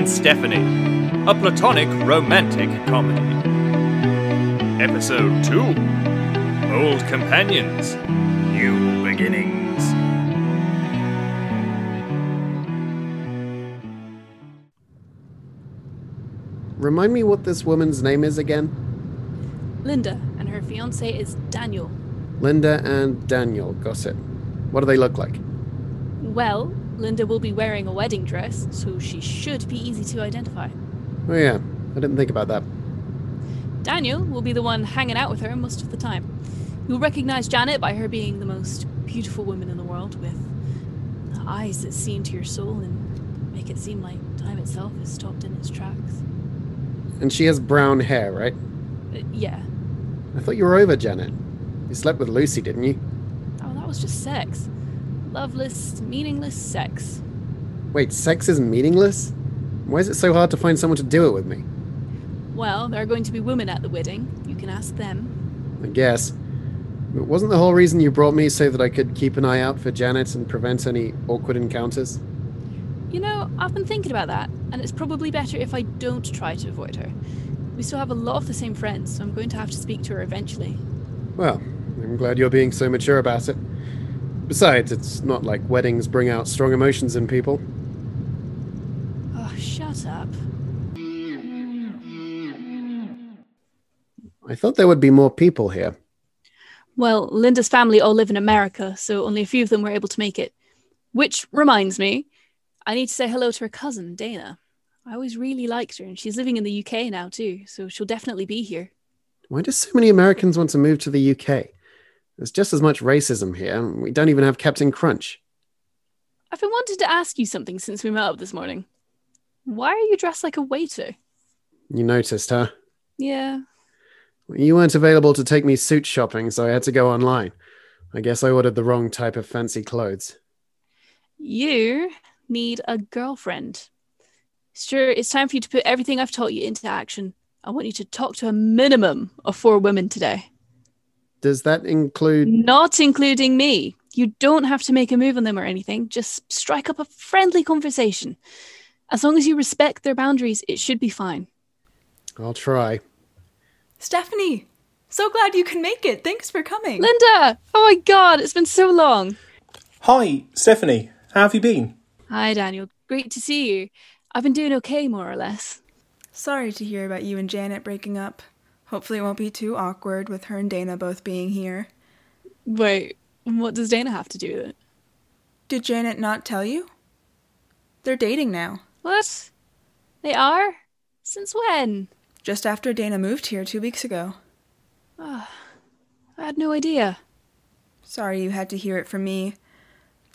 and Stephanie, a platonic romantic comedy. Episode 2 Old Companions, New Beginnings. Remind me what this woman's name is again? Linda, and her fiance is Daniel. Linda and Daniel. Got it. What do they look like? Well, Linda will be wearing a wedding dress, so she should be easy to identify. Oh, yeah. I didn't think about that. Daniel will be the one hanging out with her most of the time. You'll recognize Janet by her being the most beautiful woman in the world, with eyes that see into your soul and make it seem like time itself is stopped in its tracks. And she has brown hair, right? Uh, yeah. I thought you were over Janet. You slept with Lucy, didn't you? Oh, that was just sex. Loveless, meaningless sex. Wait, sex isn't meaningless? Why is it so hard to find someone to do it with me? Well, there are going to be women at the wedding. You can ask them. I guess. But wasn't the whole reason you brought me so that I could keep an eye out for Janet and prevent any awkward encounters? You know, I've been thinking about that, and it's probably better if I don't try to avoid her. We still have a lot of the same friends, so I'm going to have to speak to her eventually. Well, I'm glad you're being so mature about it. Besides, it's not like weddings bring out strong emotions in people. Oh, shut up. I thought there would be more people here. Well, Linda's family all live in America, so only a few of them were able to make it. Which reminds me, I need to say hello to her cousin, Dana. I always really liked her, and she's living in the UK now too, so she'll definitely be here. Why do so many Americans want to move to the UK? There's just as much racism here. We don't even have Captain Crunch. I've been wanting to ask you something since we met up this morning. Why are you dressed like a waiter? You noticed, huh? Yeah, You weren't available to take me suit shopping, so I had to go online. I guess I ordered the wrong type of fancy clothes. you need a girlfriend. Sure, it's time for you to put everything I've taught you into action. I want you to talk to a minimum of four women today. Does that include. Not including me. You don't have to make a move on them or anything. Just strike up a friendly conversation. As long as you respect their boundaries, it should be fine. I'll try. Stephanie, so glad you can make it. Thanks for coming. Linda! Oh my god, it's been so long. Hi, Stephanie. How have you been? Hi, Daniel. Great to see you. I've been doing okay, more or less. Sorry to hear about you and Janet breaking up. Hopefully, it won't be too awkward with her and Dana both being here. Wait, what does Dana have to do with it? Did Janet not tell you? They're dating now. What? They are? Since when? Just after Dana moved here two weeks ago. I had no idea. Sorry you had to hear it from me.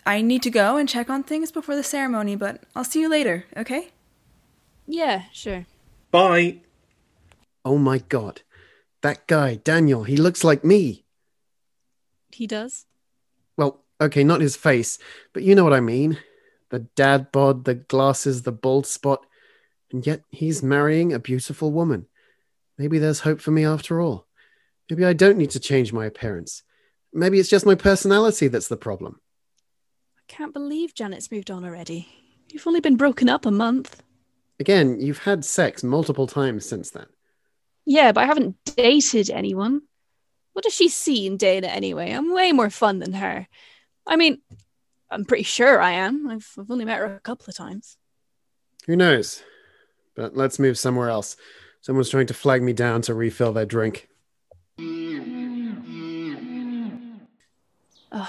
I need to go and check on things before the ceremony, but I'll see you later, okay? Yeah, sure. Bye. Oh my god. That guy, Daniel, he looks like me. He does? Well, okay, not his face, but you know what I mean. The dad bod, the glasses, the bald spot. And yet he's marrying a beautiful woman. Maybe there's hope for me after all. Maybe I don't need to change my appearance. Maybe it's just my personality that's the problem. I can't believe Janet's moved on already. You've only been broken up a month. Again, you've had sex multiple times since then. Yeah, but I haven't dated anyone. What does she see in Dana anyway? I'm way more fun than her. I mean, I'm pretty sure I am. I've, I've only met her a couple of times. Who knows? But let's move somewhere else. Someone's trying to flag me down to refill their drink. I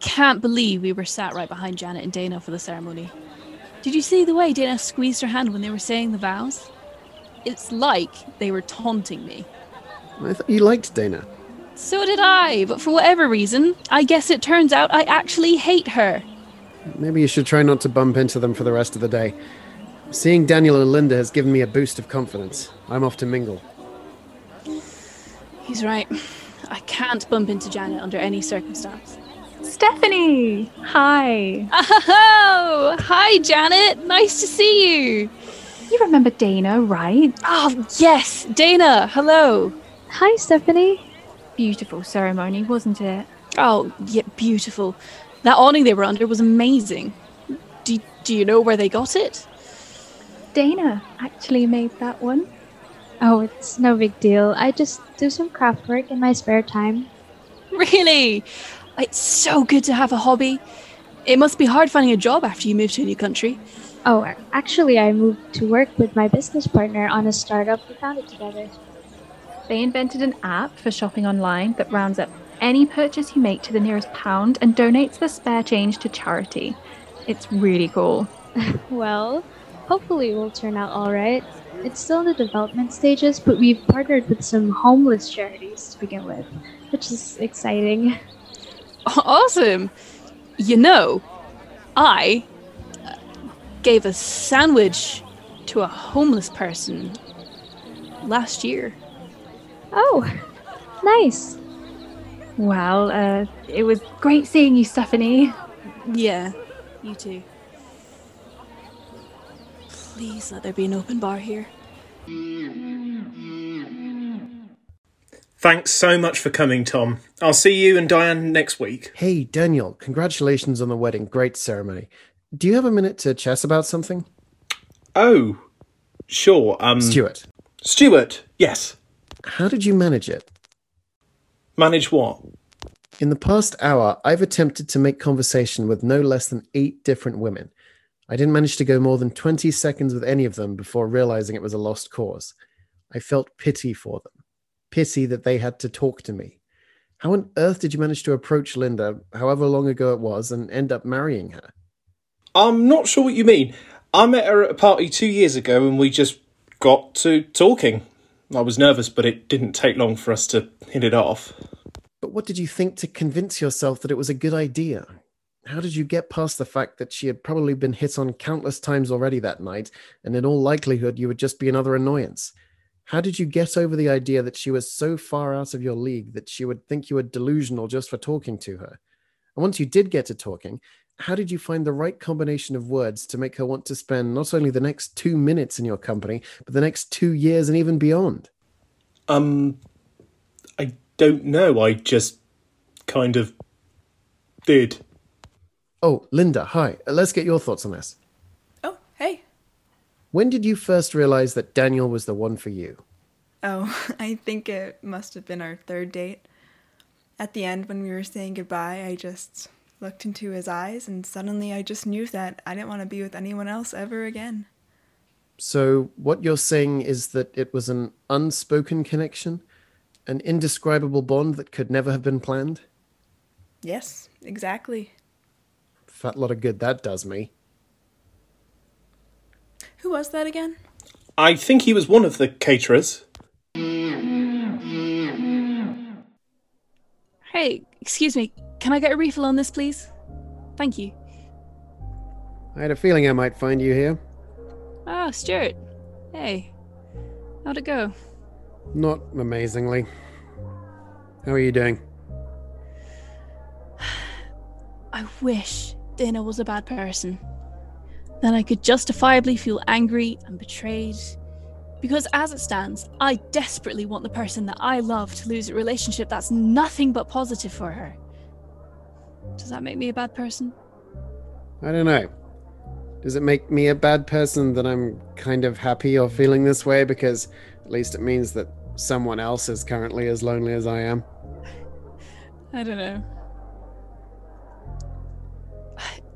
can't believe we were sat right behind Janet and Dana for the ceremony. Did you see the way Dana squeezed her hand when they were saying the vows? It's like they were taunting me. I thought you liked Dana. So did I, but for whatever reason, I guess it turns out I actually hate her. Maybe you should try not to bump into them for the rest of the day. Seeing Daniel and Linda has given me a boost of confidence. I'm off to mingle. He's right. I can't bump into Janet under any circumstance. Stephanie! Hi. Oh, hi, Janet. Nice to see you. You remember Dana, right? Oh, yes, Dana. Hello. Hi, Stephanie. Beautiful ceremony, wasn't it? Oh, yeah, beautiful. That awning they were under was amazing. Do, do you know where they got it? Dana actually made that one. Oh, it's no big deal. I just do some craft work in my spare time. Really? It's so good to have a hobby. It must be hard finding a job after you move to a new country. Oh, actually, I moved to work with my business partner on a startup we founded together. They invented an app for shopping online that rounds up any purchase you make to the nearest pound and donates the spare change to charity. It's really cool. well, hopefully it will turn out all right. It's still in the development stages, but we've partnered with some homeless charities to begin with, which is exciting. Awesome. You know, I gave a sandwich to a homeless person last year. Oh, nice. Well, uh, it was great seeing you, Stephanie. Yeah, you too. Please let there be an open bar here. Thanks so much for coming, Tom. I'll see you and Diane next week. Hey, Daniel, congratulations on the wedding. Great ceremony. Do you have a minute to chat about something? Oh, sure. Um, Stuart, Stuart, yes. how did you manage it? Manage what? In the past hour, I've attempted to make conversation with no less than eight different women. I didn't manage to go more than 20 seconds with any of them before realizing it was a lost cause. I felt pity for them, pity that they had to talk to me. How on earth did you manage to approach Linda, however long ago it was, and end up marrying her? I'm not sure what you mean. I met her at a party two years ago and we just got to talking. I was nervous, but it didn't take long for us to hit it off. But what did you think to convince yourself that it was a good idea? How did you get past the fact that she had probably been hit on countless times already that night, and in all likelihood, you would just be another annoyance? How did you get over the idea that she was so far out of your league that she would think you were delusional just for talking to her? And once you did get to talking, how did you find the right combination of words to make her want to spend not only the next two minutes in your company, but the next two years and even beyond? Um, I don't know. I just kind of did. Oh, Linda, hi. Let's get your thoughts on this. Oh, hey. When did you first realize that Daniel was the one for you? Oh, I think it must have been our third date. At the end, when we were saying goodbye, I just looked into his eyes, and suddenly I just knew that I didn't want to be with anyone else ever again. So, what you're saying is that it was an unspoken connection? An indescribable bond that could never have been planned? Yes, exactly. Fat lot of good that does me. Who was that again? I think he was one of the caterers. Hey, excuse me. Can I get a refill on this, please? Thank you. I had a feeling I might find you here. Ah, Stuart. Hey. How'd it go? Not amazingly. How are you doing? I wish Dana was a bad person. Then I could justifiably feel angry and betrayed. Because as it stands, I desperately want the person that I love to lose a relationship that's nothing but positive for her. Does that make me a bad person? I don't know. Does it make me a bad person that I'm kind of happy or feeling this way? Because at least it means that someone else is currently as lonely as I am. I don't know.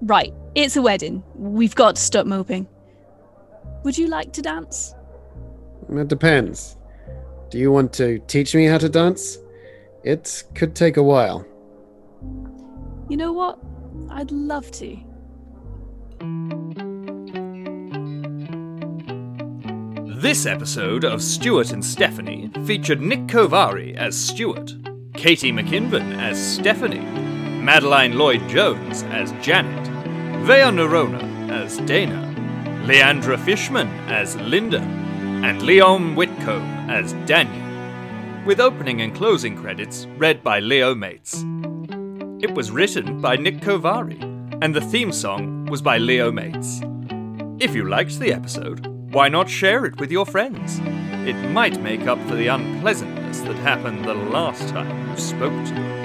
Right, it's a wedding. We've got to stop moping. Would you like to dance? It depends. Do you want to teach me how to dance? It could take a while. You know what? I'd love to. This episode of Stuart and Stephanie featured Nick Kovari as Stuart, Katie McKinven as Stephanie, Madeline Lloyd Jones as Janet, Vea Nerona as Dana, Leandra Fishman as Linda, and Leon Whitcomb as Daniel, with opening and closing credits read by Leo Mates. It was written by Nick Kovari, and the theme song was by Leo Mates. If you liked the episode, why not share it with your friends? It might make up for the unpleasantness that happened the last time you spoke to them.